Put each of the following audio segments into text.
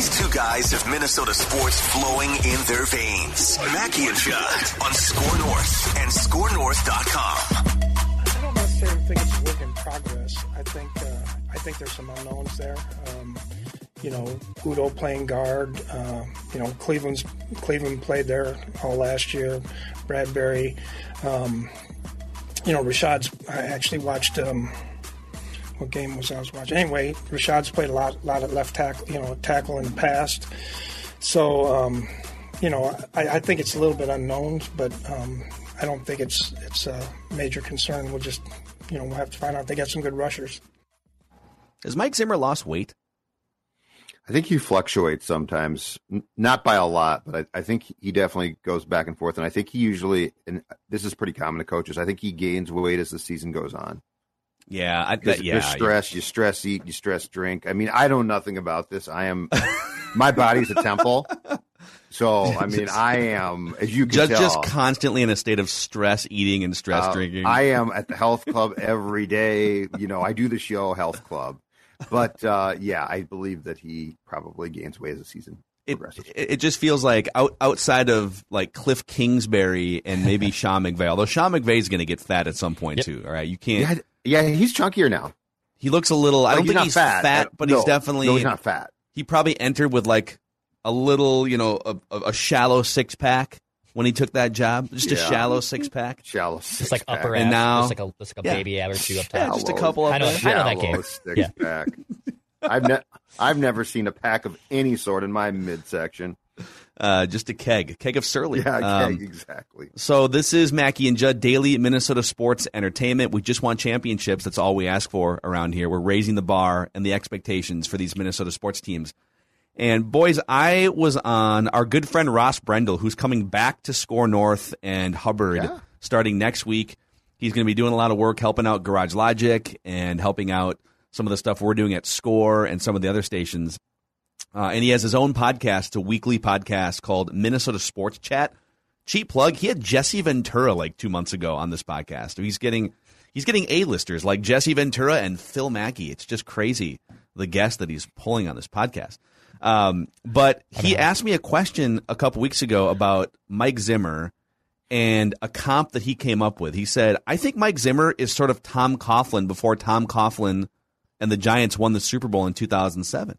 These two guys have Minnesota sports flowing in their veins. Mackey and Judd on Score North and ScoreNorth.com. I don't necessarily think it's a work in progress. I think uh, I think there's some unknowns there. Um, you know, Udoh playing guard. Uh, you know, Cleveland's Cleveland played there all last year. Bradbury. Um, you know, Rashod's. I actually watched. Um, what game was I was watching? Anyway, Rashod's played a lot, lot of left tackle, you know, tackle in the past. So, um, you know, I, I, think it's a little bit unknown, but um, I don't think it's it's a major concern. We'll just, you know, we'll have to find out. They got some good rushers. Has Mike Zimmer lost weight? I think he fluctuates sometimes, not by a lot, but I, I, think he definitely goes back and forth. And I think he usually, and this is pretty common to coaches, I think he gains weight as the season goes on. Yeah, I, that, yeah. There's stress. You stress eat. You stress drink. I mean, I know nothing about this. I am. my body's a temple. So I mean, I am as you can just, tell, just constantly in a state of stress eating and stress uh, drinking. I am at the health club every day. You know, I do the show Health Club, but uh, yeah, I believe that he probably gains weight as the season it, it just feels like out, outside of like Cliff Kingsbury and maybe Sean McVay, although Sean McVay is going to get fat at some point yep. too. All right, you can't. Yeah, yeah, he's chunkier now. He looks a little. Like, I don't think he's fat, fat but no, he's definitely. No, he's not fat. He probably entered with like a little, you know, a, a shallow six pack when he took that job. Just yeah. a shallow six pack. Shallow six just like pack. upper and ab, now just like a just like a yeah. baby ab or two up top. Yeah, just a couple of I know, I know that game. Six yeah. pack. I've ne- I've never seen a pack of any sort in my midsection. Uh, just a keg, a keg of Surly. Yeah, um, keg, exactly. So this is Mackey and Judd Daily Minnesota Sports Entertainment. We just want championships. That's all we ask for around here. We're raising the bar and the expectations for these Minnesota sports teams. And boys, I was on our good friend Ross Brendel, who's coming back to Score North and Hubbard yeah. starting next week. He's going to be doing a lot of work helping out Garage Logic and helping out some of the stuff we're doing at Score and some of the other stations. Uh, and he has his own podcast, a weekly podcast called Minnesota Sports Chat. Cheap plug. He had Jesse Ventura like two months ago on this podcast. He's getting he's getting A-listers like Jesse Ventura and Phil Mackey. It's just crazy the guest that he's pulling on this podcast. Um, but he asked me a question a couple weeks ago about Mike Zimmer and a comp that he came up with. He said, I think Mike Zimmer is sort of Tom Coughlin before Tom Coughlin and the Giants won the Super Bowl in 2007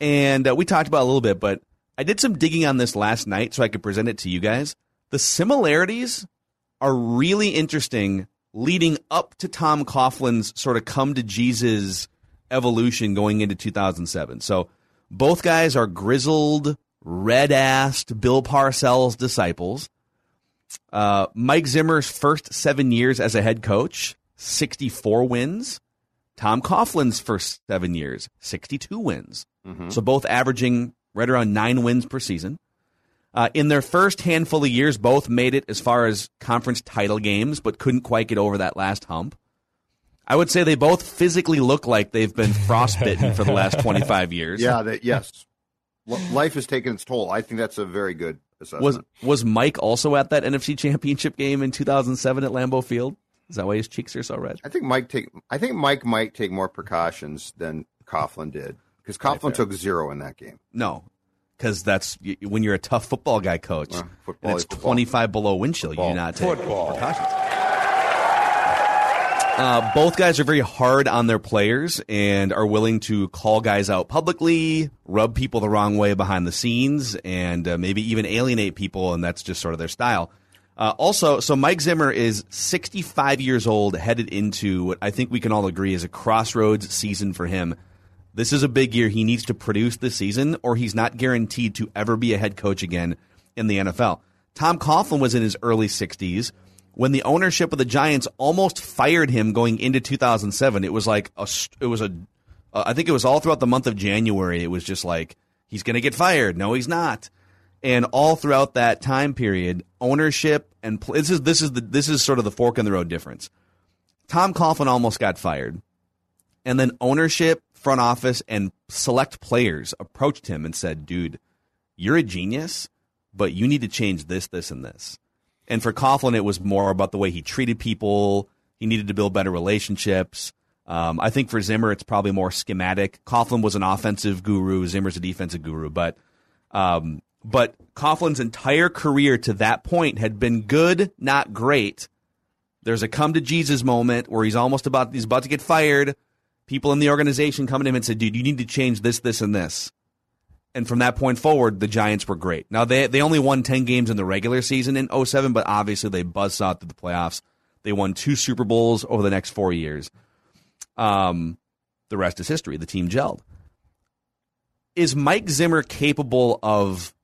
and uh, we talked about a little bit, but I did some digging on this last night so I could present it to you guys. The similarities are really interesting leading up to Tom Coughlin's sort of come to Jesus evolution going into 2007. So both guys are grizzled, red assed Bill Parcells disciples. Uh, Mike Zimmer's first seven years as a head coach, 64 wins. Tom Coughlin's first seven years, 62 wins. Mm-hmm. So both averaging right around nine wins per season. Uh, in their first handful of years, both made it as far as conference title games, but couldn't quite get over that last hump. I would say they both physically look like they've been frostbitten for the last 25 years. Yeah, they, yes. Life has taken its toll. I think that's a very good assessment. Was was Mike also at that NFC Championship game in 2007 at Lambeau Field? Is that why his cheeks are so red? I think Mike take. I think Mike might take more precautions than Coughlin did because Coughlin took zero in that game. No, because that's when you're a tough football guy, coach. Uh, football and it's 25 below wind chill. You do not take football. precautions. Uh, both guys are very hard on their players and are willing to call guys out publicly, rub people the wrong way behind the scenes, and uh, maybe even alienate people, and that's just sort of their style. Uh, also, so Mike Zimmer is 65 years old, headed into what I think we can all agree is a crossroads season for him. This is a big year. He needs to produce this season, or he's not guaranteed to ever be a head coach again in the NFL. Tom Coughlin was in his early 60s when the ownership of the Giants almost fired him going into 2007. It was like a, it was a, uh, I think it was all throughout the month of January. It was just like he's going to get fired. No, he's not. And all throughout that time period, ownership and this is this is the this is sort of the fork in the road difference. Tom Coughlin almost got fired, and then ownership, front office, and select players approached him and said, "Dude, you're a genius, but you need to change this, this, and this." And for Coughlin, it was more about the way he treated people. He needed to build better relationships. Um, I think for Zimmer, it's probably more schematic. Coughlin was an offensive guru. Zimmer's a defensive guru. But, um, but Coughlin's entire career to that point had been good, not great. There's a come to Jesus moment where he's almost about he's about to get fired. People in the organization come to him and say, "Dude, you need to change this, this, and this." And from that point forward, the Giants were great. Now they they only won ten games in the regular season in 07, but obviously they out to the playoffs. They won two Super Bowls over the next four years. Um, the rest is history. The team gelled. Is Mike Zimmer capable of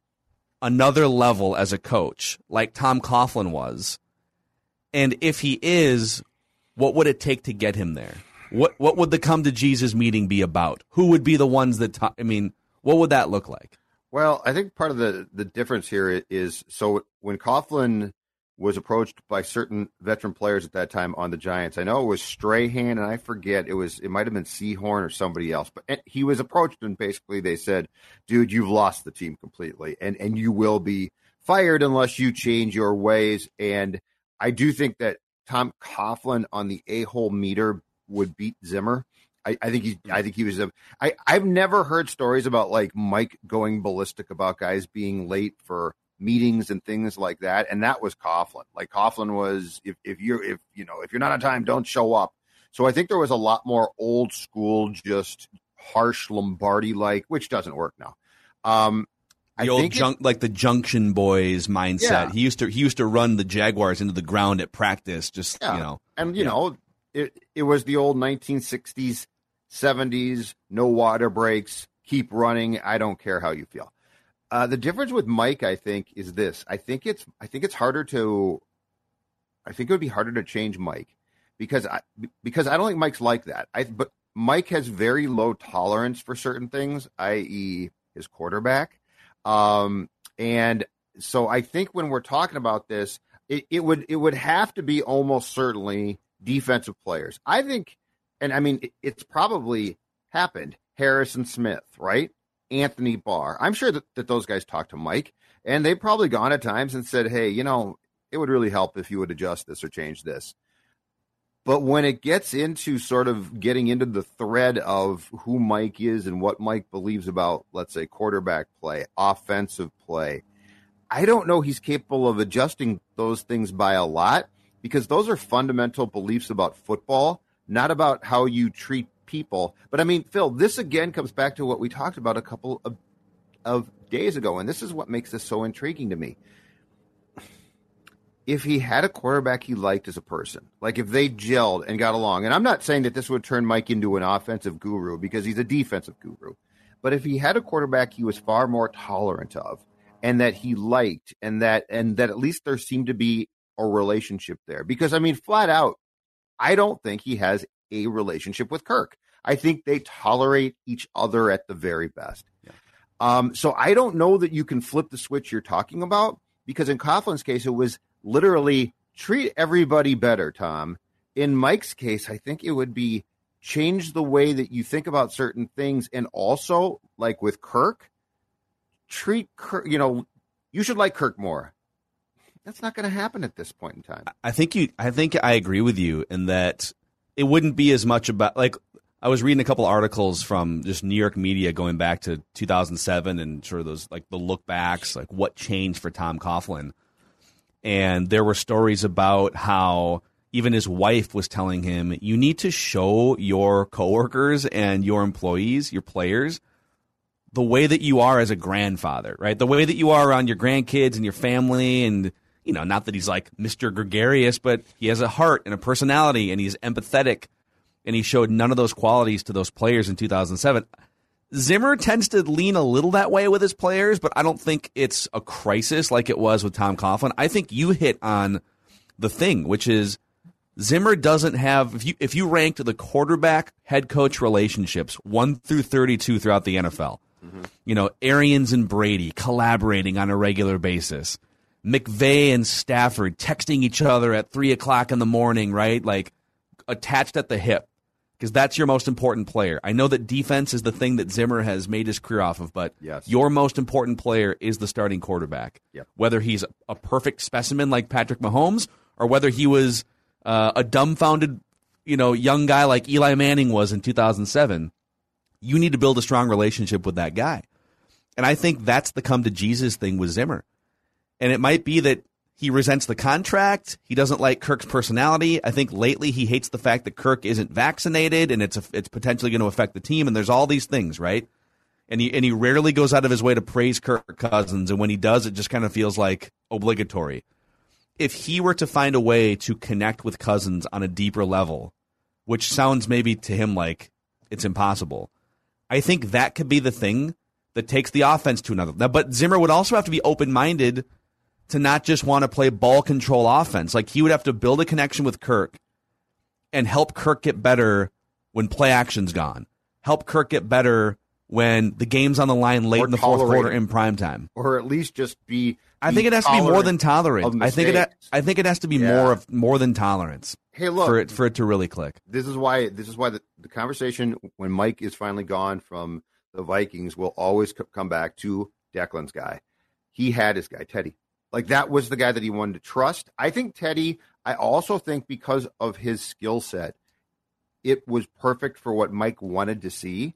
another level as a coach, like Tom Coughlin was? And if he is, what would it take to get him there? What what would the come to Jesus meeting be about? Who would be the ones that I mean? What would that look like? Well, I think part of the the difference here is so when Coughlin was approached by certain veteran players at that time on the Giants. I know it was Strahan, and I forget it was it might have been Sehorn or somebody else, but eh, he was approached and basically they said, "Dude, you've lost the team completely, and and you will be fired unless you change your ways." And I do think that Tom Coughlin on the a hole meter would beat Zimmer. I, I, think he I think he was a I, I've never heard stories about like Mike going ballistic about guys being late for meetings and things like that. And that was Coughlin. Like Coughlin was if, if you're if you know, if you're not on time, don't show up. So I think there was a lot more old school, just harsh Lombardi like, which doesn't work now. Um the I old junk, like the Junction Boys mindset. Yeah. He used to he used to run the Jaguars into the ground at practice. Just yeah. you know, and you yeah. know, it it was the old 1960s 70s, no water breaks, keep running. I don't care how you feel. Uh, the difference with Mike, I think, is this. I think it's I think it's harder to I think it would be harder to change Mike because I because I don't think Mike's like that. I but Mike has very low tolerance for certain things, i.e., his quarterback. Um, and so I think when we're talking about this, it, it would it would have to be almost certainly defensive players. I think and I mean, it, it's probably happened. Harrison Smith, right? Anthony Barr. I'm sure that, that those guys talked to Mike, and they've probably gone at times and said, hey, you know, it would really help if you would adjust this or change this. But when it gets into sort of getting into the thread of who Mike is and what Mike believes about, let's say, quarterback play, offensive play, I don't know he's capable of adjusting those things by a lot because those are fundamental beliefs about football not about how you treat people. But I mean, Phil, this again comes back to what we talked about a couple of, of days ago, and this is what makes this so intriguing to me. If he had a quarterback he liked as a person, like if they gelled and got along, and I'm not saying that this would turn Mike into an offensive guru because he's a defensive guru, but if he had a quarterback he was far more tolerant of and that he liked and that and that at least there seemed to be a relationship there because i mean flat out I don't think he has a relationship with Kirk. I think they tolerate each other at the very best. Yeah. Um, so I don't know that you can flip the switch you're talking about because in Coughlin's case, it was literally treat everybody better, Tom. In Mike's case, I think it would be change the way that you think about certain things. And also, like with Kirk, treat Kirk, you know, you should like Kirk more that's not going to happen at this point in time. I think you. I think I agree with you in that it wouldn't be as much about like I was reading a couple articles from just New York media going back to 2007 and sort of those like the look backs, like what changed for Tom Coughlin, and there were stories about how even his wife was telling him, you need to show your coworkers and your employees, your players, the way that you are as a grandfather, right? The way that you are around your grandkids and your family and you know, not that he's like Mr. Gregarious, but he has a heart and a personality and he's empathetic and he showed none of those qualities to those players in 2007. Zimmer tends to lean a little that way with his players, but I don't think it's a crisis like it was with Tom Coughlin. I think you hit on the thing, which is Zimmer doesn't have if you if you ranked the quarterback head coach relationships 1 through 32 throughout the NFL. Mm-hmm. You know, Arians and Brady collaborating on a regular basis. McVay and Stafford texting each other at three o'clock in the morning, right? Like attached at the hip because that's your most important player. I know that defense is the thing that Zimmer has made his career off of, but yes. your most important player is the starting quarterback. Yep. Whether he's a perfect specimen like Patrick Mahomes or whether he was uh, a dumbfounded, you know, young guy like Eli Manning was in 2007, you need to build a strong relationship with that guy. And I think that's the come to Jesus thing with Zimmer. And it might be that he resents the contract. He doesn't like Kirk's personality. I think lately he hates the fact that Kirk isn't vaccinated and it's a, it's potentially going to affect the team. And there's all these things, right? And he and he rarely goes out of his way to praise Kirk Cousins. And when he does, it just kind of feels like obligatory. If he were to find a way to connect with Cousins on a deeper level, which sounds maybe to him like it's impossible, I think that could be the thing that takes the offense to another. Now, but Zimmer would also have to be open minded to not just want to play ball control offense. Like he would have to build a connection with Kirk and help Kirk get better when play action's gone. Help Kirk get better when the game's on the line late Or in the fourth quarter in prime time. or at least just be. I think it has to be more than tolerance. I think it. Ha- I think it has to be Yeah. more of more than tolerance Hey, look, for it for it to really click. this is why this is why the, the conversation when Mike is finally gone from the Vikings will always c- come back to Declan's guy. He had his guy Teddy. Like that was the guy that he wanted to trust. I think Teddy. I also think because of his skill set, it was perfect for what Mike wanted to see.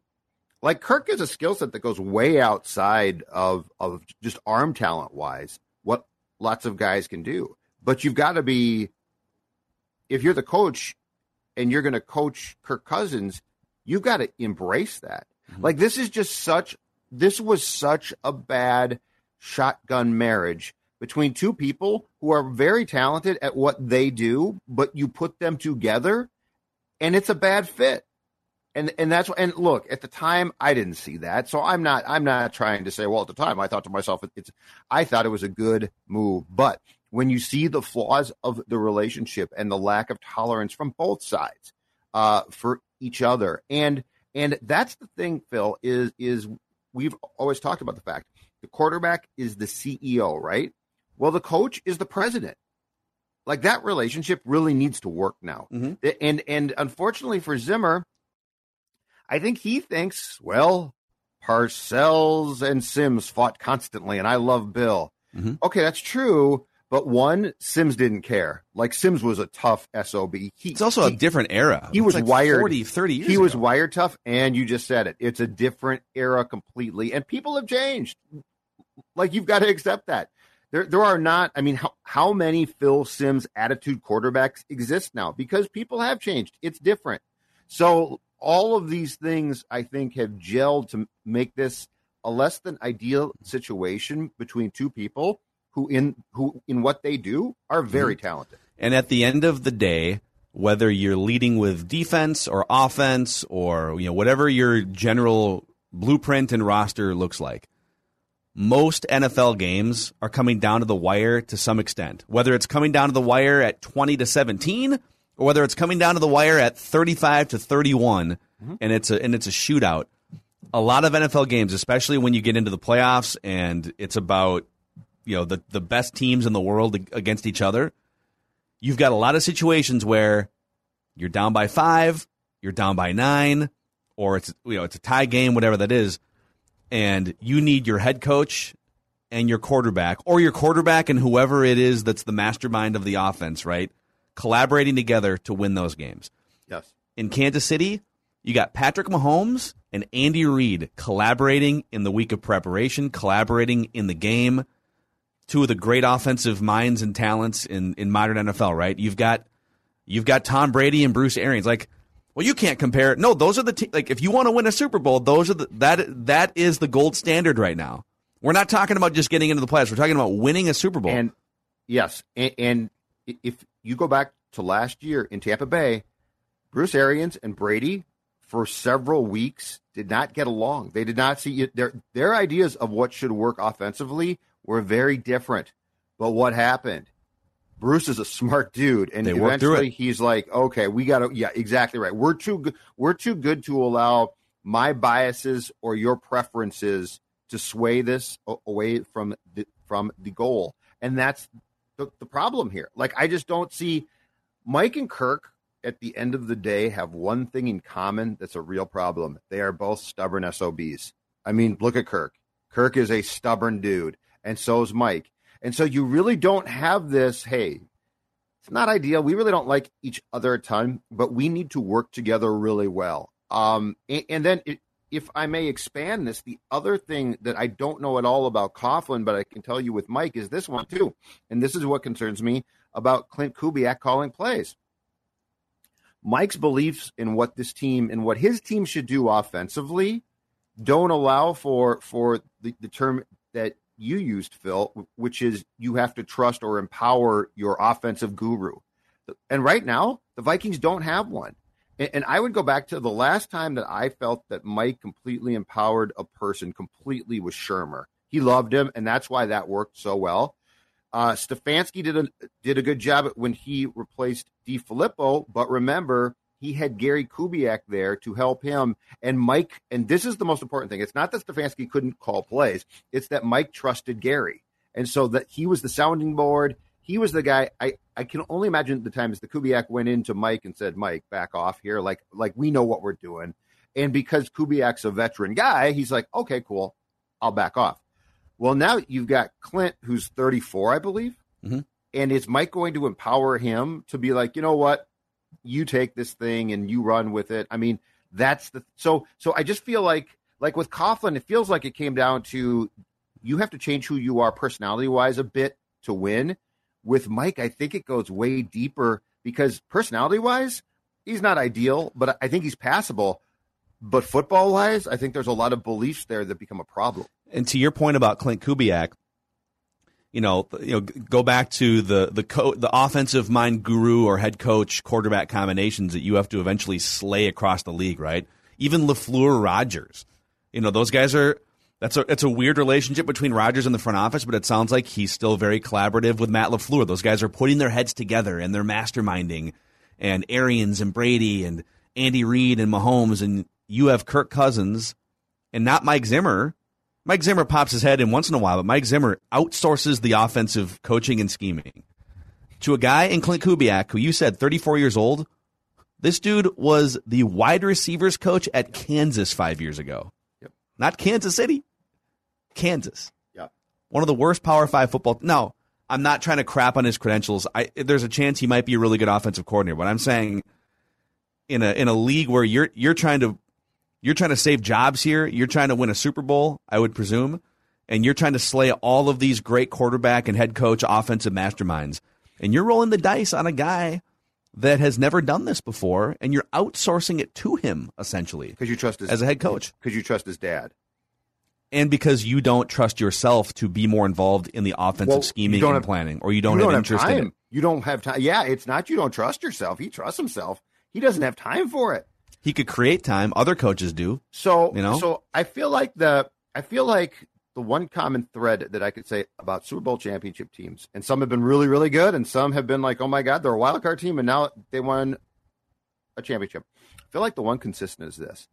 Like Kirk is a skill set that goes way outside of of just arm talent wise, what lots of guys can do. But you've got to be if you're the coach and you're going to coach Kirk Cousins, you've got to embrace that. Mm-hmm. Like this is just such this was such a bad shotgun marriage between two people who are very talented at what they do, but you put them together and it's a bad fit. And and that's and look, at the time I didn't see that. So I'm not I'm not trying to say well at the time I thought to myself it's I thought it was a good move, but when you see the flaws of the relationship and the lack of tolerance from both sides uh, for each other, and and that's the thing, Phil is is we've always talked about the fact the quarterback is the CEO, right? Well, the coach is the president. Like that relationship really needs to work now, Mhm. and and unfortunately for Zimmer, I think he thinks well. Parcells and Simms fought constantly, and I love Bill. Mhm. Okay, that's true. But one, Simms didn't care. Like Simms was a tough SOB. He, It's also a different era. he It's was like wired- 40, 30 years he was wired tough, and you just said it. It's a different era completely, and people have changed. Like you've got to accept that. There, there are not. I mean, how how many Phil Simms attitude quarterbacks exist now? Because people have changed. It's different. So all of these things, I think, have gelled to make this a less than ideal situation between two people who in who in what they do are mm-hmm. very talented. And at the end of the day, whether you're leading with defense or offense or you know whatever your general blueprint and roster looks like, most NFL games are coming down to the wire to some extent. Whether it's coming down to the wire at 20 to 17 or whether it's coming down to the wire at 35 to 31 mm-hmm. and it's a and it's a shootout. A lot of NFL games, especially when you get into the playoffs and it's about you know the the best teams in the world against each other, you've got a lot of situations where you're down by five, you're down by nine, or it's you know it's a tie game, whatever that is, and you need your head coach and your quarterback, or your quarterback and whoever it is that's the mastermind of the offense, right? Collaborating together to win those games. Yes. In Kansas City, you got Patrick Mahomes and Andy Reid collaborating in the week of preparation, collaborating in the game. Two of the great offensive minds and talents in, in modern NFL, right? You've got You've got Tom Brady and Bruce Arians. Like, well, you can't compare. It. No, those are the te- like if you want to win a Super Bowl, those are the that that is the gold standard right now. We're not talking about just getting into the playoffs. We're talking about winning a Super Bowl. And yes, and, and if you go back to last year in Tampa Bay, Bruce Arians and Brady for several weeks did not get along. They did not see their their ideas of what should work offensively were very different. But what happened? Bruce is a smart dude, and They eventually he's like, "Okay, we got to." Yeah, exactly right. We're too good. We're too good to allow my biases or your preferences to sway this away from the from the goal, and that's the, the problem here. Like, I just don't see Mike and Kirk at the end of the day have one thing in common that's a real problem. They are both stubborn SOBs. I mean, look at Kirk. Kirk is a stubborn dude, and so is Mike. And so you really don't have this, hey, it's not ideal. We really don't like each other a ton, but we need to work together really well. Um, and, and then it, if I may expand this, the other thing that I don't know at all about Coughlin, but I can tell you with Mike is this one too. And this is what concerns me about Clint Kubiak calling plays. Mike's beliefs in what this team and what his team should do offensively don't allow for for the, the term that you used, Phil, which is you have to trust or empower your offensive guru. And right now, the Vikings don't have one. And, I would go back to the last time that I felt that Mike completely empowered a person completely was Shurmur. He loved him, and that's why that worked so well. Uh, Stefanski did a did a good job when he replaced DeFilippo, but remember he had Gary Kubiak there to help him. And Mike, and this is the most important thing. It's not that Stefanski couldn't call plays; it's that Mike trusted Gary, and so that he was the sounding board. He was the guy. I I can only imagine the times the Kubiak went into Mike and said, "Mike, back off here. Like like we know what we're doing." And because Kubiak's a veteran guy, he's like, "Okay, cool, I'll back off." Well, now you've got Clint, who's 34, I believe. Mhm. And is Mike going to empower him to be like, you know what? You take this thing and you run with it. I mean, that's the so so I just feel like like with Coughlin, it feels like it came down to you have to change who you are personality wise a bit to win. With Mike, I think it goes way deeper because personality wise, he's not ideal, but I think he's passable. But football wise, I think there's a lot of beliefs there that become a problem. And to your point about Clint Kubiak, you know, you know, go back to the the co- the offensive mind guru or head coach quarterback combinations that you have to eventually slay across the league, right? Even Lafleur, Rodgers, you know, those guys are. That's a it's a weird relationship between Rodgers and the front office, but it sounds like he's still very collaborative with Matt Lafleur. Those guys are putting their heads together and they're masterminding, and Arians and Brady and Andy Reid and Mahomes, and you have Kirk Cousins and not Mike Zimmer. Mike Zimmer pops his head in once in a while, but Mike Zimmer outsources the offensive coaching and scheming to a guy in Clint Kubiak, who you said 34 years old. This dude was the wide receivers coach at Kansas five years ago. Yep. Not Kansas City, Kansas. Yep. One of the worst Power Five football. No, I'm not trying to crap on his credentials. I, there's a chance he might be a really good offensive coordinator, but I'm saying in a in a league where you're you're trying to you're trying to save jobs here. You're trying to win a Super Bowl, I would presume, and you're trying to slay all of these great quarterback and head coach offensive masterminds. And you're rolling the dice on a guy that has never done this before, and you're outsourcing it to him essentially Because you trust his as a head coach, Because you trust his dad. and because you don't trust yourself to be more involved in the offensive Well, scheming and have- planning, or you don't you have don't interest have in it. You don't have time. Yeah, it's not you don't trust yourself. He trusts himself. He doesn't have time for it. He could create time. Other coaches do. So You know? so I feel like the I feel like the one common thread that I could say about Super Bowl championship teams, and some have been really, really good, and some have been like, oh my God, they're a wild card team, and now they won a championship. I feel like the one consistent is this.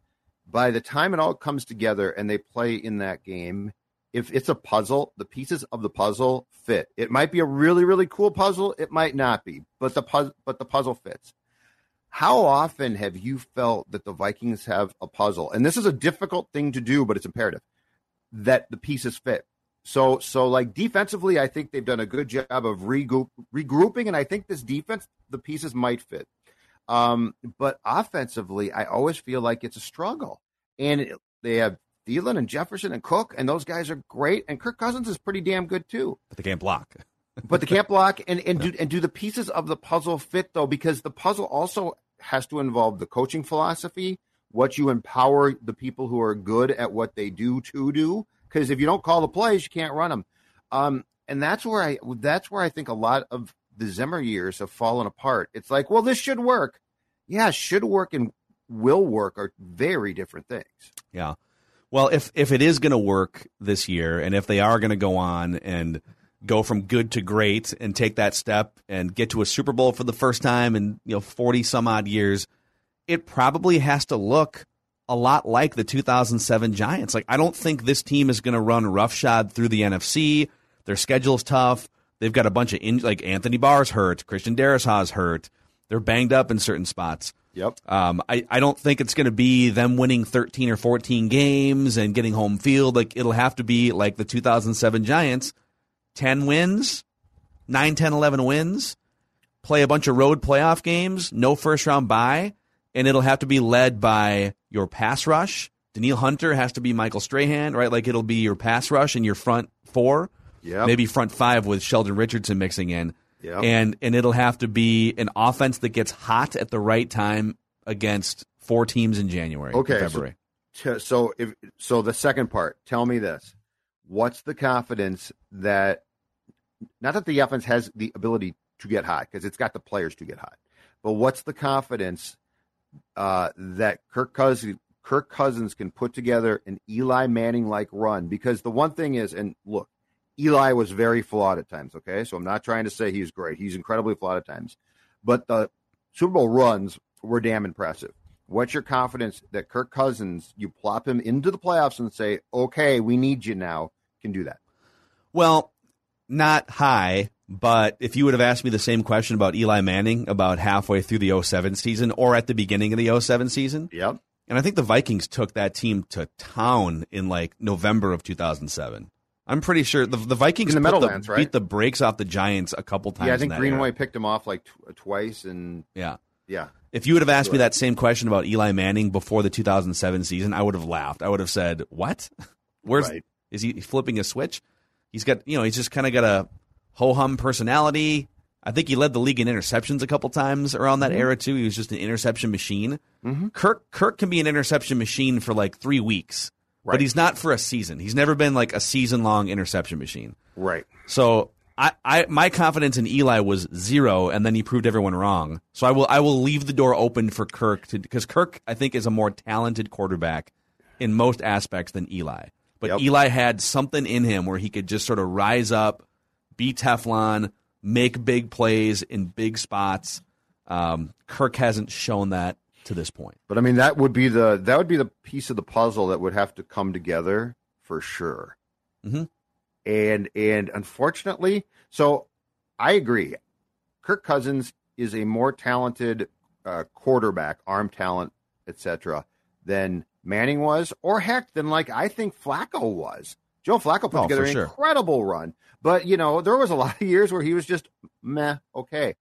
By the time it all comes together and they play in that game, if it's a puzzle, the pieces of the puzzle fit. It might be a really, really cool puzzle. It might not be, but the puzzle, but the puzzle fits. How often have you felt that the Vikings have a puzzle? And this is a difficult thing to do, but it's imperative that the pieces fit. So, so like defensively, I think they've done a good job of regroup, regrouping, and I think this defense, the pieces might fit. Um, but offensively, I always feel like it's a struggle. And it- they have Thielen and Jefferson and Cook, and those guys are great. And Kirk Cousins is pretty damn good too. But they can't block. but they can't block and, and do and do the pieces of the puzzle fit though because the puzzle also has to involve the coaching philosophy what you empower the people who are good at what they do to do. Because if you don't call the plays you can't run them um, and that's where i that's where i think a lot of the zimmer years have fallen apart. It's like well this should work. Yeah should work and will work are very different things. Yeah. Well, if if it is going to work this year, and if they are going to go on and go from good to great and take that step and get to a Super Bowl for the first time in you know forty some odd years, it probably has to look a lot like the 2007 Giants. Like I don't think this team is going to run roughshod through the NFC. Their schedule's tough. They've got a bunch of in, like Anthony Barr's hurt, Christian Darrisaw's hurt. They're banged up in certain spots. yep Um, I, I don't think it's going to be them winning 13 or 14 games and getting home field. Like it'll have to be like the 2007 Giants, 10 wins, 9, 10, 11 wins, play a bunch of road playoff games, no first round bye, and it'll have to be led by your pass rush. Danielle Hunter has to be Michael Strahan, right? Like it'll be your pass rush and your front four, Yep. maybe front five with Sheldon Richardson mixing in. Yep. And and it'll have to be an offense that gets hot at the right time against four teams in January, Okay, so- February. T- so if so the second part tell me this what's the confidence that not that the offense has the ability to get hot because it's got the players to get hot but what's the confidence uh, that Kirk Cousins Kirk Cousins can put together an Eli Manning like run? Because the one thing is and look Eli was very flawed at times okay? So I'm not trying to say he's great. He's incredibly flawed at times. But the Super Bowl runs were damn impressive. What's your confidence that Kirk Cousins, you plop him into the playoffs and say, okay, we need you now, can do that? Well, not high, but if you would have asked me the same question about Eli Manning about halfway through the 07 season or at the beginning of the 07 season, Yep. and I think the Vikings took that team to town in like November of 2007. I'm pretty sure the, the Vikings In the Meadowlands, right? beat the brakes off the Giants a couple times. Yeah, I think Greenway era. picked him off like tw- twice, and Yeah. yeah, If you would have asked me that same question about Eli Manning before the 2007 season, I would have laughed. I would have said, "What? Where's Right. is he flipping a switch? He's got you know he's just kind of got a ho hum personality. I think he led the league in interceptions a couple times around that mm-hmm. era too. He was just an interception machine. Mm-hmm. Kirk Kirk can be an interception machine for like three weeks, Right. but he's not for a season. He's never been like a season long interception machine. right. So I, I my confidence in Eli was zero, and then he proved everyone wrong. So I will I will leave the door open for Kirk to because Kirk I think is a more talented quarterback in most aspects than Eli. But Yep. Eli had something in him where he could just sort of rise up, be Teflon, make big plays in big spots. Um, Kirk hasn't shown that to this point. But I mean, that would be the that would be the piece of the puzzle that would have to come together for sure. Mhm. And and unfortunately, so I agree. Kirk Cousins is a more talented uh, quarterback, arm talent, etc., than Manning was, or heck, than like I think Flacco was. Joe Flacco put Oh, together an sure. incredible run, but you know there was a lot of years where he was just meh, okay.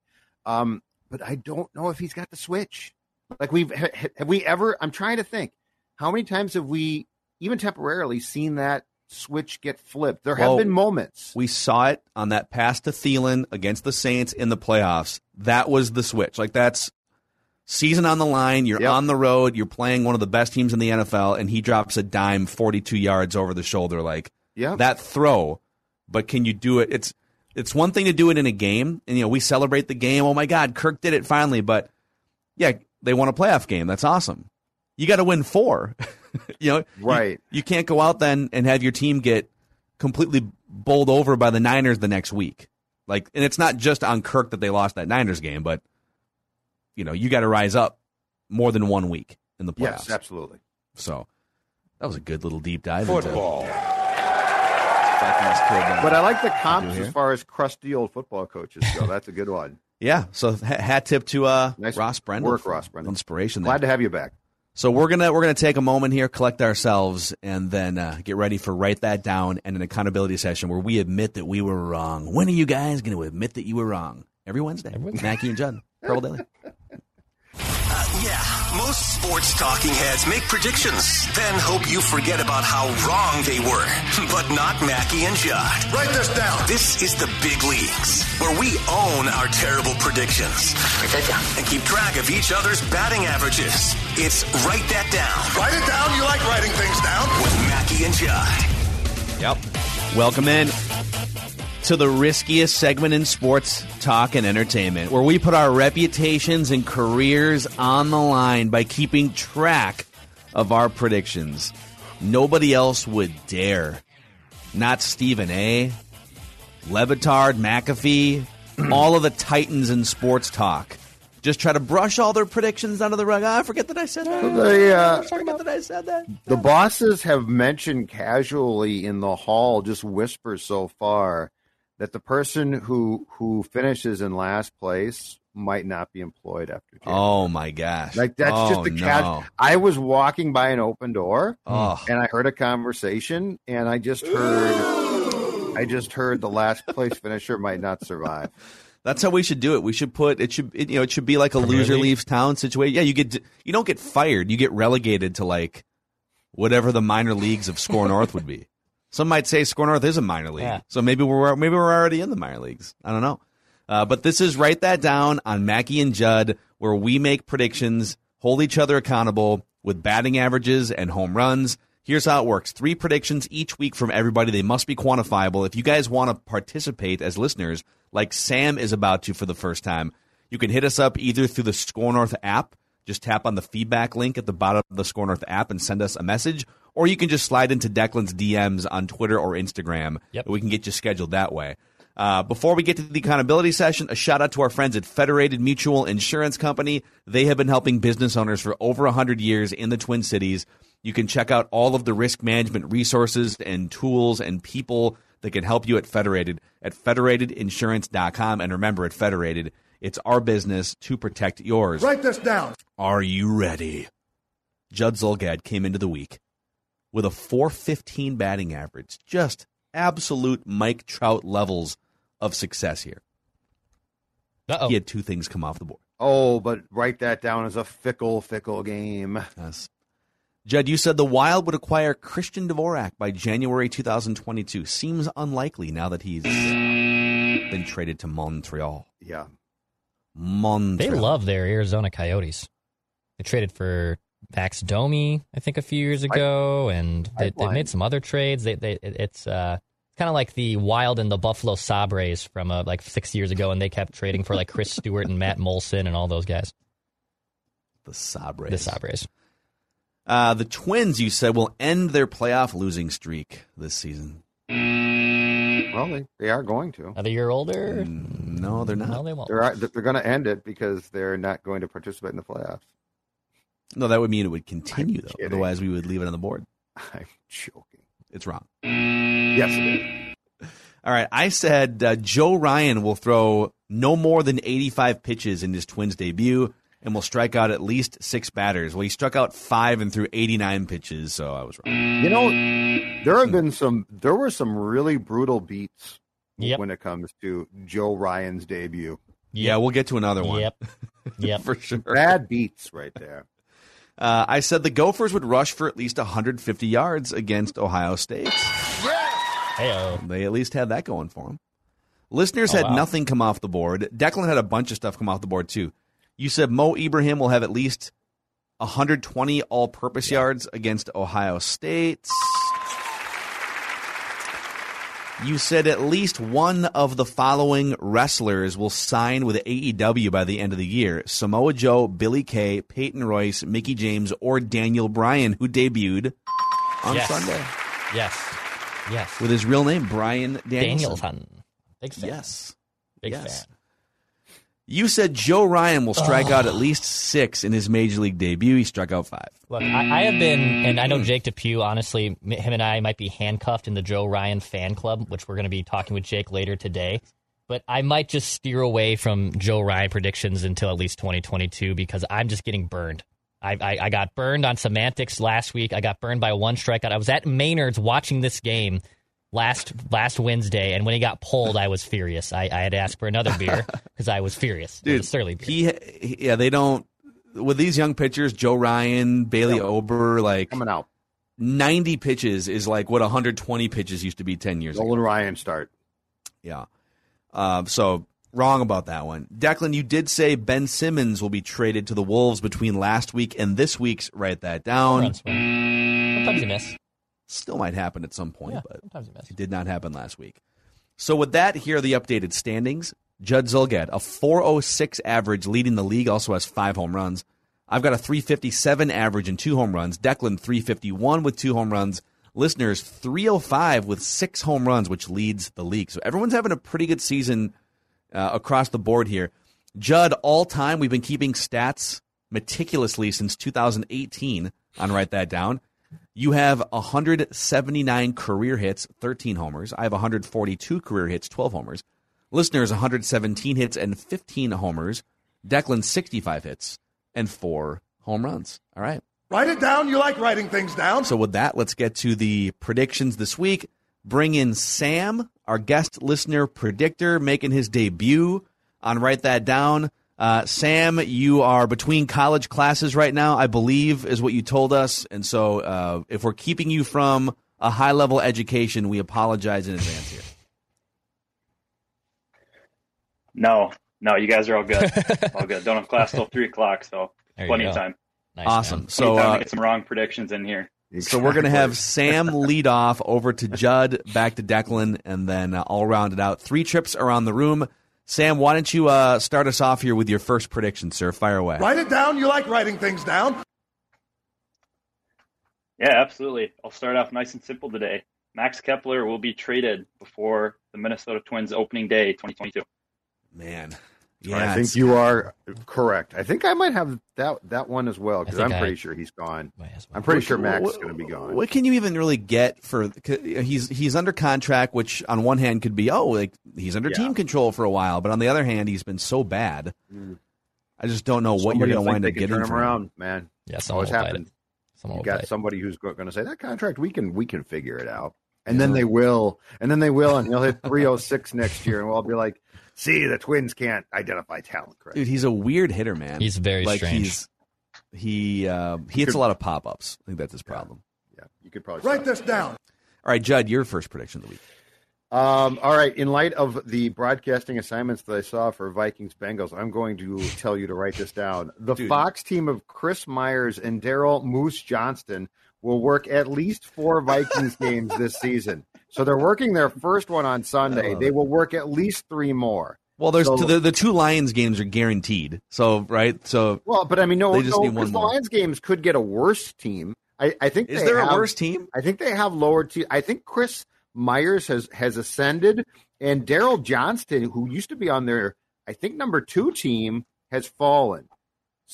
Um, but I don't know if he's got the switch. Like we've ha- ha- have we ever? I'm trying to think. How many times have we, even temporarily, seen that switch get flipped? There have Well, been moments. We saw it on that pass to Thielen against the Saints in the playoffs. That was the switch. Like that's season on the line. You're Yep. on the road. You're playing one of the best teams in the NFL, and he drops a dime 42 yards over the shoulder. Like Yeah. that throw. But can you do it? It's it's one thing to do it in a game, and you know we celebrate the game. Oh my God, Kirk did it finally. But yeah, they won a playoff game. That's awesome. You got to win four. you know, you- Right. You, can't go out then and have your team get completely bowled over by the Niners the next week. Like, and it's not just on Kirk that they lost that Niners game, but you know you got to rise up more than one week in the playoffs. yes, absolutely. So that was a good little deep dive. Football. Into But I like the comps as far as crusty old football coaches go. That's a good one. yeah. So hat tip to uh, Nice Ross Brendan. work, Ross Brendan. Inspiration. There. Glad to have you back. So we're gonna we're gonna take a moment here, collect ourselves, and then uh, get ready for write that down and an accountability session where we admit that we were wrong. When are you guys gonna admit that you were wrong? Every Wednesday. Mackey and Judd, Pearl Daily. Uh, yeah, most sports talking heads make predictions, then hope you forget about how wrong they were. But not Mackey and Judd. Write this down. This is the big leagues, where we own our terrible predictions. Write that down. And keep track of each other's batting averages. It's Write That Down Write it down. You like writing things down. with Mackey and Judd. Yep. Welcome in to the riskiest segment in sports talk and entertainment, where we put our reputations and careers on the line by keeping track of our predictions. Nobody else would dare. Not Stephen A. Le Batard, McAfee, all of the titans in sports talk. Just try to brush all their predictions under the rug. Ah, I forget that I said that. The, uh, I forget that I said that. the bosses have mentioned casually in the hall, just whisper so far, that the person who who finishes in last place might not be employed after. January. Oh my gosh! Like that's oh, just the no. cat. I was walking by an open door Oh. and I heard a conversation and I just heard I just heard the last place finisher might not survive. That's how we should do it. We should put it should it, you know it should be like a loser leaves town situation. Yeah, you get you don't get fired. You get relegated to like whatever the minor leagues of Score North would be. Some might say Score North is a minor league, Yeah. so maybe we're maybe we're already in the minor leagues. I don't know. Uh, but this is write that down on Mackey and Judd, where we make predictions, hold each other accountable with batting averages and home runs. Here's how it works: three predictions each week from everybody. They must be quantifiable. If you guys want to participate as listeners, like Sam is about to for the first time, you can hit us up either through the Score North app. Just tap on the feedback link at the bottom of the Score North app and send us a message, or you can just slide into Declan's DMs on Twitter or Instagram. Yep. We can get you scheduled that way. Uh, before we get to the accountability session, a shout out to our friends at Federated Mutual Insurance Company. They have been helping business owners for over 100 years in the Twin Cities. You can check out all of the risk management resources and tools and people that can help you at Federated at federatedinsurance.com. And remember, at Federated, it's our business to protect yours. Write this down. Are you ready? Judd Zulgad came into the week with a 415 batting average. Just absolute Mike Trout levels of success here. Uh-oh. He had two things come off the board. Oh, but write that down as a fickle, fickle game. Yes. Judd, you said the Wild would acquire Christian Dvorak by January 2022. Seems unlikely now that he's been traded to Montreal. Yeah. Montreal. They love their Arizona Coyotes. They traded for Max Domi, I think, a few years ago, and they, they made some other trades. They, they, it's uh, kind of like the Wild and the Buffalo Sabres from uh, like six years ago, and they kept trading for like Chris Stewart and Matt Moulson and all those guys. the Sabres. The Sabres. Uh, the Twins, you said, will end their playoff losing streak this season. Well, they, they are going to. Are Another year older? Mm, No, they're not. No, they won't. They're they're going to end it because they're not going to participate in the playoffs. No, that would mean it would continue, I'm though. kidding. Otherwise, we would leave it on the board. I'm joking. It's wrong. Yes, it is. All right. I said uh, Joe Ryan will throw no more than 85 pitches in his Twins debut and will strike out at least six batters. Well, he struck out five and threw 89 pitches, so I was wrong. You know, there have been some. There were some really brutal beats Yep. when it comes to Joe Ryan's debut. Yeah, we'll get to another one. Yep. Yep. For sure. Bad beats right there. Uh, I said the Gophers would rush for at least 150 yards against Ohio State. Heyo. They at least had that going for them. Listeners Oh, had wow. nothing come off the board. Declan had a bunch of stuff come off the board too. You said Mo Ibrahim will have at least 120 all-purpose yards against Ohio State. You said at least one of the following wrestlers will sign with AEW by the end of the year: Samoa Joe, Billie Kay, Peyton Royce, Mickie James, or Daniel Bryan, who debuted on Yes. Sunday Yes. Yes. with his real name, Bryan Danielson. Danielson. Big fan. Yes. Big yes. fan. You said Joe Ryan will strike out at least six in his major league debut. He struck out five. Look, I, I have been, and I know Jake Depew, honestly, him and I might be handcuffed in the Joe Ryan fan club, which we're going to be talking with Jake later today. But I might just steer away from Joe Ryan predictions until at least 2022 because I'm just getting burned. I, I, I got burned on semantics last week. I got burned by one strikeout. I was at Maynard's watching this game last last Wednesday, and when he got pulled, I was furious. I, I had to ask for another beer because I was furious. it was Dude, a surly beer. he, he- yeah, they don't with these young pitchers, Joe Ryan, Bailey Yeah. Ober, like Coming out. 90 pitches is like what 120 pitches used to be 10 years ago. Nolan Ryan start. Yeah. Um, so wrong about that one. Declan, you did say Ben Simmons will be traded to the Wolves between last week and this week's. Write that down. Sometimes you miss. Still might happen at some point, Yeah, but sometimes it did not happen last week. So with that, here are the updated standings. Judd Zulgad, a 406 average, leading the league, also has five home runs. I've got a 357 average and two home runs. Declan 351 with two home runs. Listeners 305 with six home runs, which leads the league. So everyone's having a pretty good season uh, across the board here. Judd, all time, we've been keeping stats meticulously since 2018 on Write That Down. You have 179 career hits, 13 homers. I have 142 career hits, 12 homers. Listeners, 117 hits and 15 homers. Declan, 65 hits and four home runs. All right. Write it down. You like writing things down. So, with that, let's get to the predictions this week. Bring in Sam, our guest listener predictor, making his debut on Write That Down. Uh, Sam, you are between college classes right now, I believe, is what you told us. And so, uh, if we're keeping you from a high level education, we apologize in advance here. No, no, you guys are all good. all good. Don't have class till three o'clock, so There plenty of time. Nice, Awesome. man. So, Plenty of time uh, to get some wrong predictions in here. So we're going to have Sam lead off over to Judd, back to Declan, and then uh, I'll round it out. Three trips around the room. Sam, why don't you uh, start us off here with your first prediction, sir? Fire away. Write it down. You like writing things down. Yeah, absolutely. I'll start off nice and simple today. Max Kepler will be traded before the Minnesota Twins opening day 2022. Man. I think it's- you are correct. I think I might have that that one as well because I I'm think pretty I- sure he's gone. Well. I'm pretty What- sure Max is going to be gone. What can you even really get for? He's he's under contract, which on one hand could be oh, like he's under Yeah. team control for a while, but on the other hand, he's been so bad. Mm. I just don't know what Somebody you're going to wind up getting turn him from him. around, man. Yeah, someone Always will bite happens. it. Someone You will got bite. somebody who's going to say that contract we can we can figure it out, and then they will, and then they will, and he'll hit 306 next year, and we'll all be like, "See, the Twins can't identify talent, correct?" Dude, he's a weird hitter, man. He's very like strange. he's he uh, he hits a lot of pop ups. I think that's his problem. Yeah, you could probably Write this down. All right, Judd, your first prediction of the week. Um, all right. In light of the broadcasting assignments that I saw for Vikings Bengals, I'm going to tell you to write this down. The Dude. Fox team of Chris Myers and Daryl Moose Johnston will work at least four Vikings games this season. So they're working their first one on Sunday. They will work at least three more. Well, there's So- the the two Lions games are guaranteed. So right, so Well, but I mean, no, They just no, need one the more. Lions games could get a worse team. I, I think is they there have- a worse team? I think they have lower team. I think Chris Myers has has ascended, and Daryl Johnston, who used to be on their, I think number two team, has fallen.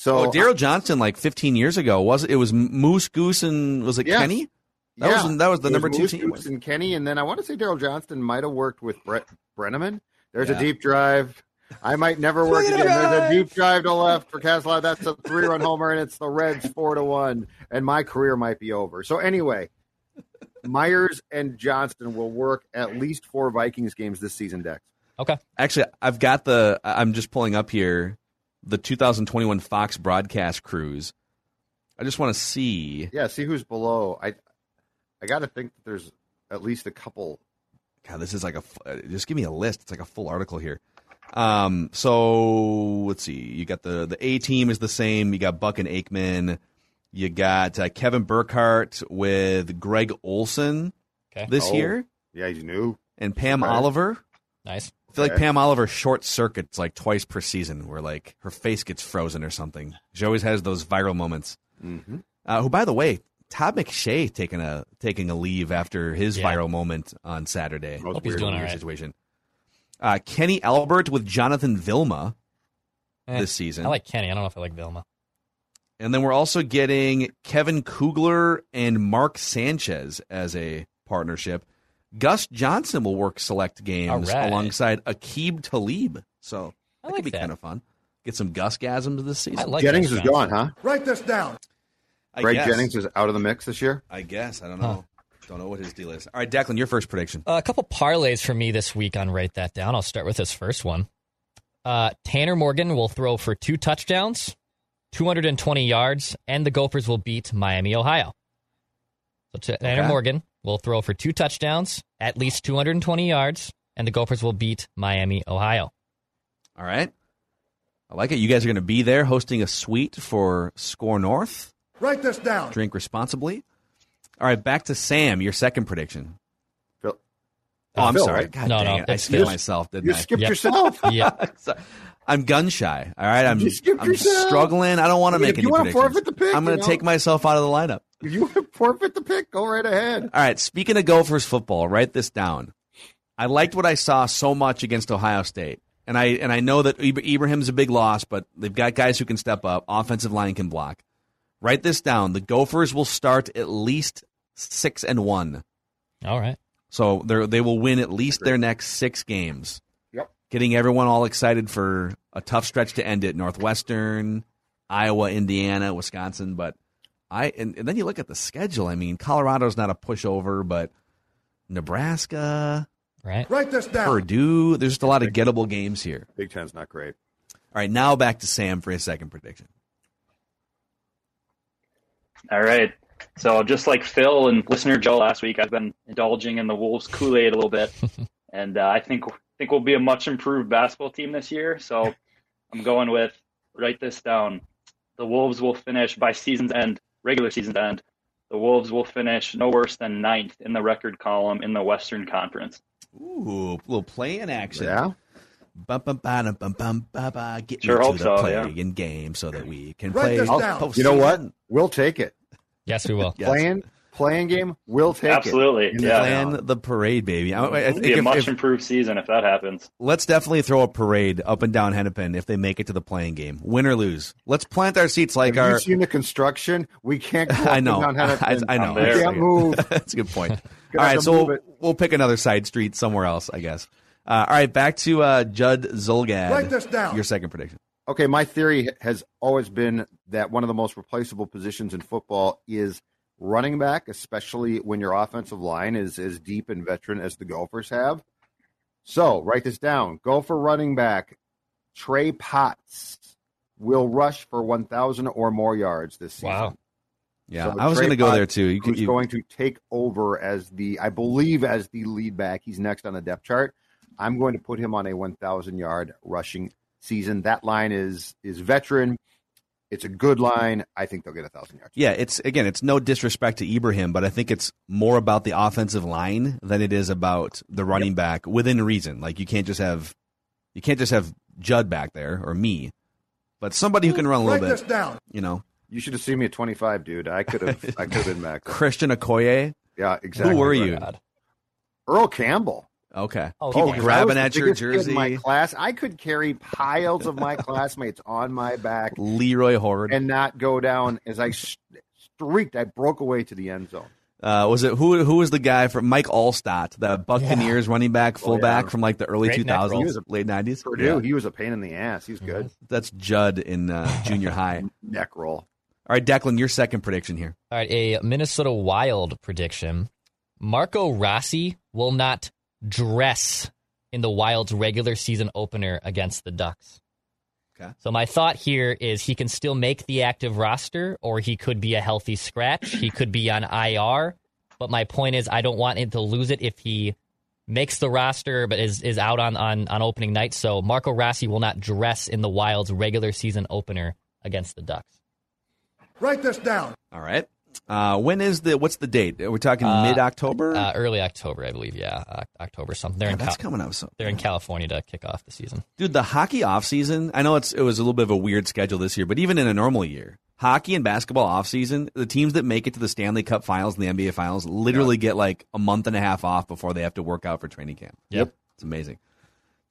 So Oh, Daryl Johnston, like 15 years ago, was it was Moose Goose and was it Yes. Kenny? That yeah, was that was the it number two Moose team. Goose and Kenny, and then I want to say Daryl Johnston might have worked with Brett Brennaman. There's Yeah. a deep drive. I might never work Swing it again. There's a deep drive to left for Castle. That's a three run homer, and it's the Reds four to one, and my career might be over. So anyway, Myers and Johnston will work at least four Vikings games this season, Dex. Okay. Actually, I've got the. I'm just pulling up here the 2021 Fox broadcast cruise. I just want to see. Yeah, see who's below. I I got to think that there's at least a couple. God, this is like a. f- uh, Just give me a list. It's like a full article here. Um. So let's see. You got the the A team is the same. You got Buck and Aikman. You got uh, Kevin Burkhardt with Greg Olsen Okay. this Oh. year, Yeah, he's new. and Pam Right. Oliver. Nice. I feel like Pam Oliver short circuits like twice per season, where like her face gets frozen or something. She always has those viral moments. Mm-hmm. Uh, who, by the way, Todd McShay taking a taking a leave after his Yeah. viral moment on Saturday. That was Hope he's weird. doing Weird all right. situation. Uh, Kenny Albert with Jonathan Vilma Eh, this season, I like Kenny. I don't know if I like Vilma. and then we're also getting Kevin Kugler and Mark Sanchez as a partnership. Gus Johnson will work select games All right. alongside Aqib Talib. So that like could be that. kind of fun. Get some Gus gasms this season. Like Jennings is gone, huh? Write this down. I Greg guess. Jennings is out of the mix this year. I guess. I don't know. Don't know what his deal is. All right, Declan, your first prediction. Uh, a couple parlays for me this week on Write That Down. I'll start with this first one. Uh, Tanner Morgan will throw for two touchdowns 220 yards, and the Gophers will beat Miami, Ohio. So to, Tanner Okay. Morgan will throw for two touchdowns, at least 220 yards, and the Gophers will beat Miami, Ohio. All right. I like it. You guys are going to be there hosting a suite for Score North. Write this down. Drink responsibly. All right, back to Sam. Your second prediction. Phil. Oh, I'm Phil, sorry. right? God No, dang no, it. I it's skipped Phil. myself, didn't You I? skipped Yep. yourself. Yeah. I'm gun shy. All right, I'm, You I'm yourself. struggling. I don't want to I make if any you wanna predictions. forfeit the pick, I'm going you to know. take myself out of the lineup. If you want to forfeit the pick, go right ahead. All right, speaking of Gophers football, write this down. I liked what I saw so much against Ohio State. And I and I know that Ibrahim's a big loss, but they've got guys who can step up. Offensive line can block. Write this down. The Gophers will start at least six and one. All right. So they they will win at least their next six games. Yep. Getting everyone all excited for a tough stretch to end it. Northwestern, Iowa, Indiana, Wisconsin. But I and, and then you look at the schedule. I mean, Colorado's not a pushover, but Nebraska, Right. Write this down. Purdue. There's just a lot of gettable games here. Big Ten's not great. All right, now back to Sam for his second prediction. All right. So just like Phil and listener Joe last week, I've been indulging in the Wolves Kool Aid a little bit, and uh, I think think we'll be a much improved basketball team this year. So I'm going with write this down. The Wolves will finish by season's end, regular season's end. The Wolves will finish no worse than ninth in the record column in the Western Conference. Ooh, a little play in action. Yeah. Bum, bum, ba, dum, bum, bum, ba, ba. Get Sure me to the so, yeah. playing game so that we can Write play. this down. You know what? We'll take it. Yes, we will. Yes. Playing playing game, we'll take Absolutely, it. In yeah. Plan the parade, baby. I, I It'll be a if- much if- improved season if that happens. let's definitely throw a parade up and down Hennepin if they make it to the playing game, win or lose. Let's plant our seats like Have our. you seen the construction? We can't go I know. down I, Hennepin. I know. I'm there. We can't move. That's a good point. all Gonna have right, to so we'll, we'll pick another side street somewhere else, I guess. Uh, all right, back to uh, Judd Zulgad. Write this down. Your second prediction. Okay, my theory has always been that one of the most replaceable positions in football is running back, especially when your offensive line is as deep and veteran as the Gophers have. So write this down. Gopher running back Trey Potts will rush for 1,000 or more yards this season. Wow. Yeah, So I was going to go there too. You, who's you, going to take over as the, I believe, as the lead back. He's next on the depth chart. I'm going to put him on a 1,000 yard rushing season. That line is is veteran. It's a good line. I think they'll get a thousand yards. Yeah, it's again, it's no disrespect to Ibrahim, but I think it's more about the offensive line than it is about the running back within reason. Like you can't just have you can't just have Judd back there or me, but somebody who can run a Write little this bit. down. You know, You should have seen me at 25, dude. I could have. I could have been back. there. Christian Okoye. Yeah, exactly. Who were right. you? Earl Campbell. Okay, Oh, keep oh, grabbing at your jersey. My class, I could carry piles of my classmates on my back Leroy Hoard. and not go down as I streaked. I broke away to the end zone. Uh, was it who? Who was the guy from Mike Alstott, the Buccaneers running back, fullback Oh, yeah. from like the early Great two neck roll. thousands, late nineties? Purdue, he was a pain in the ass. He was good. That's Judd in uh, junior high. Neck roll. All right, Declan, your second prediction here. All right, a Minnesota Wild prediction. Marco Rossi will not dress in the Wild's regular season opener against the Ducks. Okay. So my thought here is he can still make the active roster or he could be a healthy scratch. He could be on IR. But my point is I don't want him to lose it if he makes the roster but is, is out on, on, on opening night. So Marco Rossi will not dress in the Wild's regular season opener against the Ducks. Write this down. All right. Uh, when is the? What's the date? We're talking Uh, mid October. Uh, early October, I believe. Yeah, uh, October something. They're in that's Cal- coming up. So, they're in California to kick off the season. dude, the hockey off season. I know it's it was a little bit of a weird schedule this year, but even in a normal year, hockey and basketball off season, the teams that make it to the Stanley Cup Finals and the NBA Finals literally get like a month and a half off before they have to work out for training camp. Yep. It's amazing.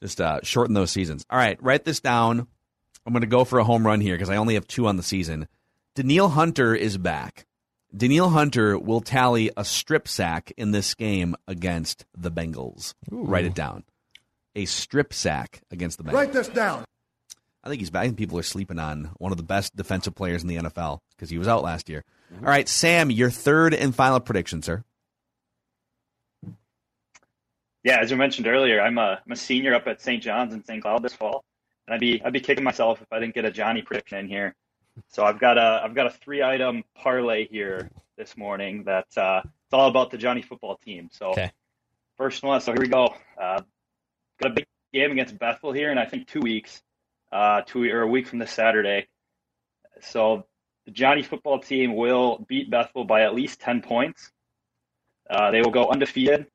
Just uh, shorten those seasons. All right, write this down. I'm going to go for a home run here because I only have two on the season. Danielle Hunter is back. Danielle Hunter will tally a strip sack in this game against the Bengals. Write it down. A strip sack against the Bengals. Write this down. I think he's back. I think people are sleeping on one of the best defensive players in the NFL because he was out last year. Mm-hmm. All right, Sam, your third and final prediction, sir. Yeah, as you mentioned earlier, I'm a, I'm a senior up at St. John's in St. Cloud this fall, and I'd be I'd be kicking myself if I didn't get a Johnny prediction in here. So I've got a I've got a three item parlay here this morning that uh, it's all about the Johnny football team. So Okay. first one, so here we go. Uh, got a big game against Bethel here in I think two weeks, uh, two or a week from this Saturday. So the Johnny football team will beat Bethel by at least ten points. Uh, they will go undefeated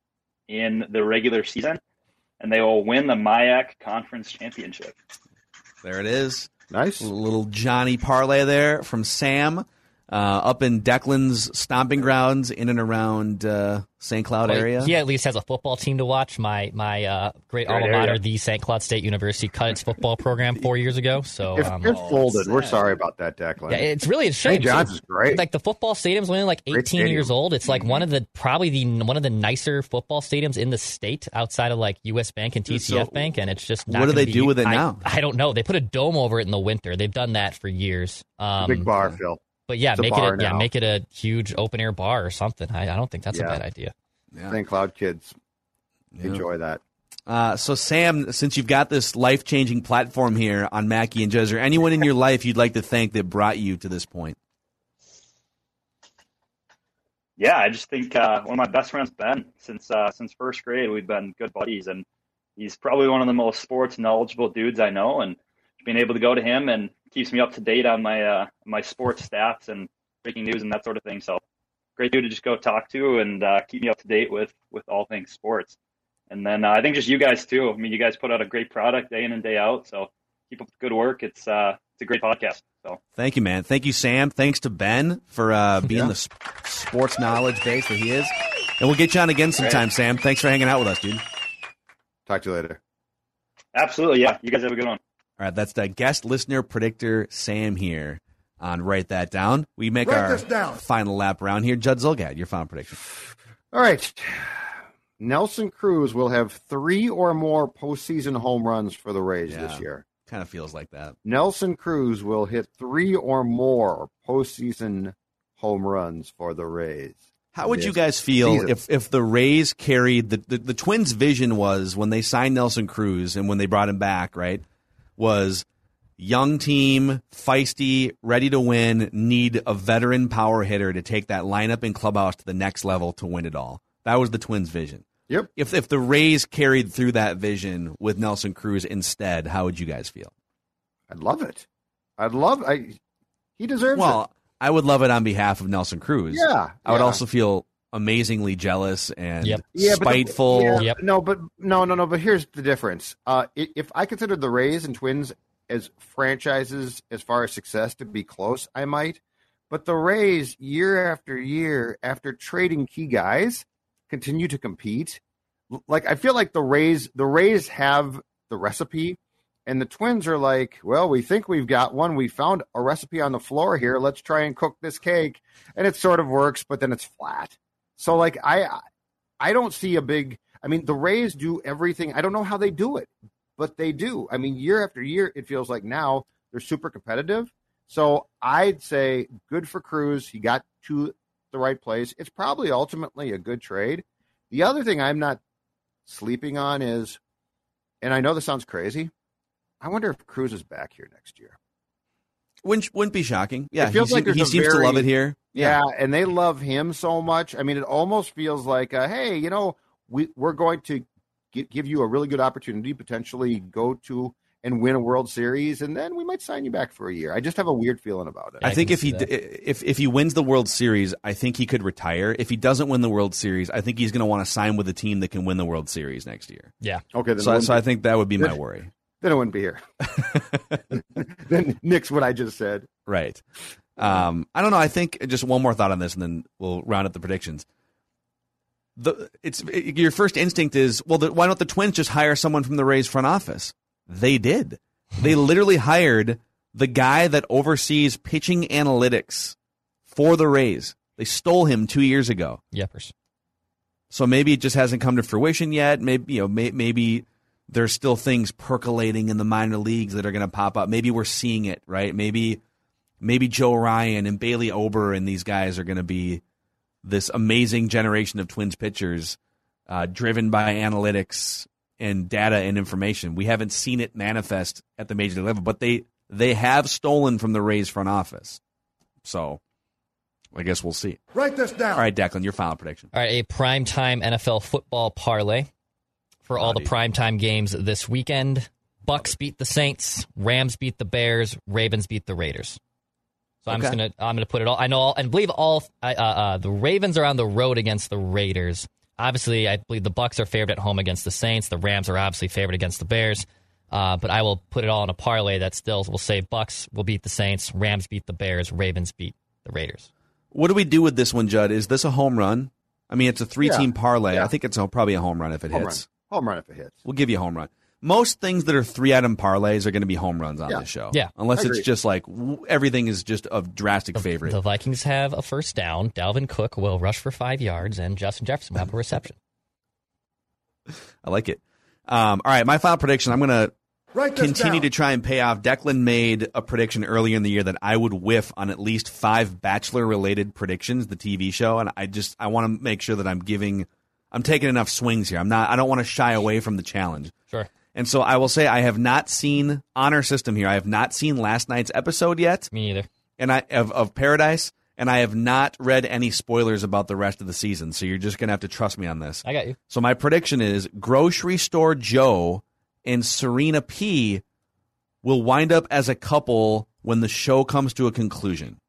in the regular season, and they will win the MIAC Conference Championship. There it is. Nice. Little Johnny parlay there from Sam. Uh, up in Declan's stomping grounds in and around uh, St. Cloud Well, area. He at least has a football team to watch. My my uh, great, Great alma mater, the St. Cloud State University, cut its football program four years ago. So If um, it's folded, we're sorry about that, Declan. yeah, it's really a shame. St. John's is great. Like the football stadium's only like 18 years old. It's like one of the probably the one of the nicer football stadiums in the state outside of like U.S. Bank and TCF So, Bank, and it's just not what do they be- do with it I- now? I don't know. They put a dome over it in the winter. They've done that for years. Um, Big bar, Phil. But yeah, It's a make it a, yeah now. make it a huge open air bar or something. I, I don't think that's Yeah. a bad idea. Yeah. St. Cloud kids Yeah. enjoy that. Uh, so, Sam, since you've got this life changing platform here on Mackey and Joe, is anyone in your life you'd like to thank that brought you to this point? Yeah, I just think uh, one of my best friends, Ben, since uh, since first grade, we've been good buddies, and he's probably one of the most sports knowledgeable dudes I know. And being able to go to him and keeps me up to date on my uh, my sports stats and breaking news and that sort of thing. So great dude to just go talk to and uh, keep me up to date with with all things sports. And then uh, I think just you guys too. I mean, you guys put out a great product day in and day out. So keep up the good work. It's uh, it's a great podcast. So Thank you, man. Thank you, Sam. Thanks to Ben for uh, being Yeah. the sp- sports knowledge base that he is. And we'll get you on again sometime, Sam. Thanks for hanging out with us, dude. Talk to you later. absolutely, yeah. You guys have a good one. All right, that's the guest listener predictor, Sam, here on Write That Down. We make Write our down. final lap round here. Judd Zulgad, your final prediction. All right. Nelson Cruz will have three or more postseason home runs for the Rays Yeah. this year. Kind of feels like that. Nelson Cruz will hit three or more postseason home runs for the Rays. How would you guys feel season. if, if the Rays carried the, the the Twins' vision was when they signed Nelson Cruz and when they brought him back, right? Was young team, feisty, ready to win, need a veteran power hitter to take that lineup and clubhouse to the next level to win it all. That was the Twins' vision. Yep. If if the Rays carried through that vision with Nelson Cruz instead, how would you guys feel? I'd love it. I'd love I he deserves Well, I would love it on behalf of Nelson Cruz. Yeah, I would yeah. also feel amazingly jealous and Yep. it. Yeah, but the- spiteful. yeah, Yep. No, but no, no, no. But here's the difference. Uh, if I consider the Rays and Twins as franchises as far as success to be close, I might. But the Rays, year after year, after trading key guys, continue to compete. Like I feel like the Rays, the Rays have the recipe, and the Twins are like, well, we think we've got one. We found a recipe on the floor here. Let's try and cook this cake, and it sort of works, but then it's flat. So like I, I don't see a big. I mean, the Rays do everything. I don't know how they do it, but they do. I mean, year after year, it feels like now they're super competitive. So I'd say good for Cruz. He got to the right place. It's probably ultimately a good trade. The other thing I'm not sleeping on is, and I know this sounds crazy. I wonder if Cruz is back here next year. Wouldn't wouldn't be shocking. Yeah, It feels he, like he seems to love it here. Yeah, and they love him so much. I mean, it almost feels like, uh, hey, you know, we we're going to gi- give you a really good opportunity, potentially go to and win a World Series, and then we might sign you back for a year. I just have a weird feeling about it. I I think if he d- if if he wins the World Series, I think he could retire. If he doesn't win the World Series, I think he's going to want to sign with a team that can win the World Series next year. Yeah. Okay, then, So, it so I think that would be my worry. then it wouldn't be here. then Nick's what I just said. Right. Um, I don't know. I think just one more thought on this, and then we'll round up the predictions. The it's it, your first instinct is well, the, why don't the Twins just hire someone from the Rays front office? They did. They literally hired the guy that oversees pitching analytics for the Rays. They stole him two years ago. Yepers. So maybe it just hasn't come to fruition yet. Maybe you know, may, maybe there's still things percolating in the minor leagues that are going to pop up. Maybe we're seeing it, right? Maybe maybe Joe Ryan and Bailey Ober and these guys are going to be this amazing generation of Twins pitchers, uh, driven by analytics and data and information. We haven't seen it manifest at the major league level, but they they have stolen from the Rays front office. So I guess we'll see. Write this down. All right, Declan, your final prediction. All right, a primetime NFL football parlay for all the Howdy. primetime games this weekend. Bucs beat the Saints, Rams beat the Bears, Ravens beat the Raiders. So I'm just gonna I'm gonna put it all. I know all, and believe all. Uh, uh, the Ravens are on the road against the Raiders. Obviously, I believe the Bucs are favored at home against the Saints. The Rams are obviously favored against the Bears. Uh, but I will put it all in a parlay that still will say Bucs will beat the Saints, Rams beat the Bears, Ravens beat the Raiders. What do we do with this one, Judd? Is this a home run? I mean, it's a three team Yeah. parlay. Yeah. I think it's a, probably a home run if it Home hits. run. Home run if it hits. We'll give you a home run. Most things that are three item parlays are going to be home runs on Yeah. this show. Yeah. Unless it's just like w- everything is just a drastic favorite. The Vikings have a first down. Dalvin Cook will rush for five yards, and Justin Jefferson will have a reception. I like it. Um, all right, my final prediction. I'm going to continue down. to try and pay off. Declan made a prediction earlier in the year that I would whiff on at least five Bachelor related predictions, the TV show, and I just I want to make sure that I'm giving, I'm taking enough swings here. I'm not. I don't want to shy away from the challenge. Sure. And so I will say I have not seen honor system here. I have not seen last night's episode yet, Me either. and I of, of Paradise, and I have not read any spoilers about the rest of the season. So you're just gonna have to trust me on this. I got you. So my prediction is grocery store Joe and Serena P will wind up as a couple when the show comes to a conclusion.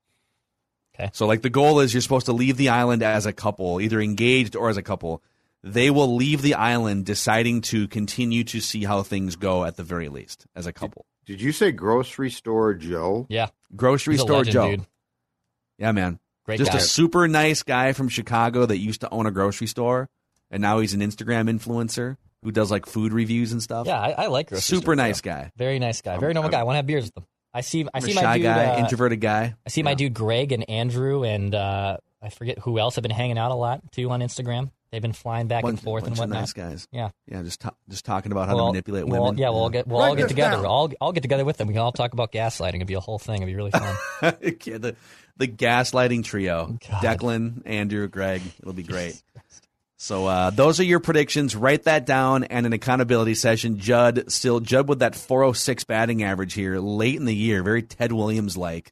Okay. So like the goal is you're supposed to leave the island as a couple, either engaged or as a couple. They will leave the island deciding to continue to see how things go at the very least as a couple. Did you say grocery store Joe? Yeah. Grocery He's store legend, Joe. dude. Yeah, man. Great Just guy. a super nice guy from Chicago that used to own a grocery store and now he's an Instagram influencer who does like food reviews and stuff. Yeah, I, I like grocery super store nice Joe. guy. Very nice guy. Very normal guy. I want to have beers with him. I see. I I'm see a my shy dude. guy, uh, introverted guy. I see my dude Greg and Andrew and uh, I forget who else have been hanging out a lot too on Instagram. They've been flying back Bunch- and forth and bunch of whatnot. nice guys. Yeah. Yeah, just ta- just talking about how We'll to all- manipulate we'll- women. yeah, we'll all get we'll all get together. down. I'll I'll get together with them. We can all talk about gaslighting. It'd be a whole thing. It'd be really fun. Yeah, the the gaslighting trio: God. Declan, Andrew, Greg. It'll be great. So uh, those are your predictions. Write that down. And an accountability session. Judd still Judd with that 406 batting average here late in the year, very Ted Williams like.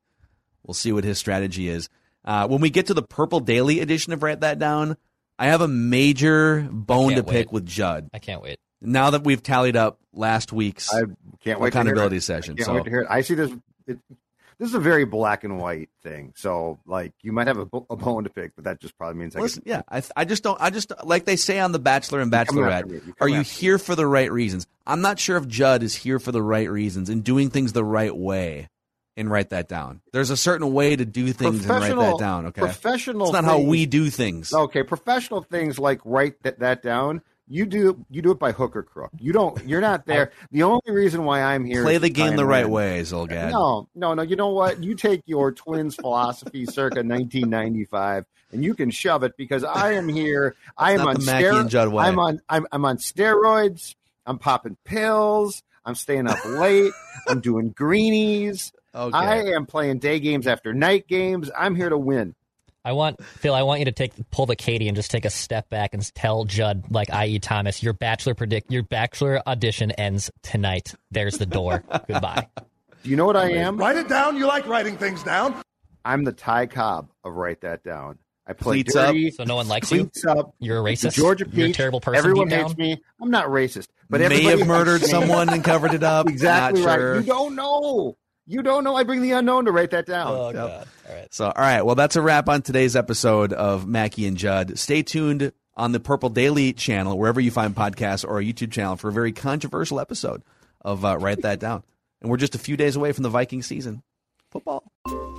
We'll see what his strategy is. Uh, when we get to the Purple Daily edition of Write That Down, I have a major bone to can't pick wait. with Judd. I can't wait. Now that we've tallied up last week's I can't wait accountability to hear it. session. I can't so wait to hear it. I see this. It, this is a very black and white thing. So, like, you might have a, a bone to pick, but that just probably means I Listen, get, yeah, I, I just don't. I just like they say on The Bachelor and Bachelorette. after me. You Are you after me. here for the right reasons? I'm not sure if Judd is here for the right reasons and doing things the right way. And write that down. There's a certain way to do things and write that down. Okay, professional It's not how we do things. Okay, professional things like write that, that down. You do you do it by hook or crook. You don't. You're not there. The only reason why I'm here Play the game the right way, Zulgad. No, no, no. You know what? You take your twins philosophy circa 1995 and you can shove it because I am here. I am on the Mackey and Judd way. I'm on I'm, I'm on steroids. I'm popping pills. I'm staying up late. I'm doing greenies. Okay. I am playing day games after night games. I'm here to win. I want Phil. I want you to take pull the Katie and just take a step back and tell Judd, like I.E. Thomas, your bachelor predict your bachelor audition ends tonight. There's the door. Goodbye. Do you know what I am? Write it down. You like writing things down. I'm the Ty Cobb of write that down. I play Cleats up. dirty. So no one likes you. Up. You're a The racist. Georgia You're a terrible person. Everyone deep hates down. me. I'm not racist, but May have murdered someone and covered it up. Exactly Not right. sure. You don't know. You don't know. I bring the unknown to write that down. Oh god. All right. So, all right. Well, that's a wrap on today's episode of Mackey and Judd. Stay tuned on the Purple Daily channel, wherever you find podcasts, or a YouTube channel for a very controversial episode of uh, Write That Down. And we're just a few days away from the Viking season. Football.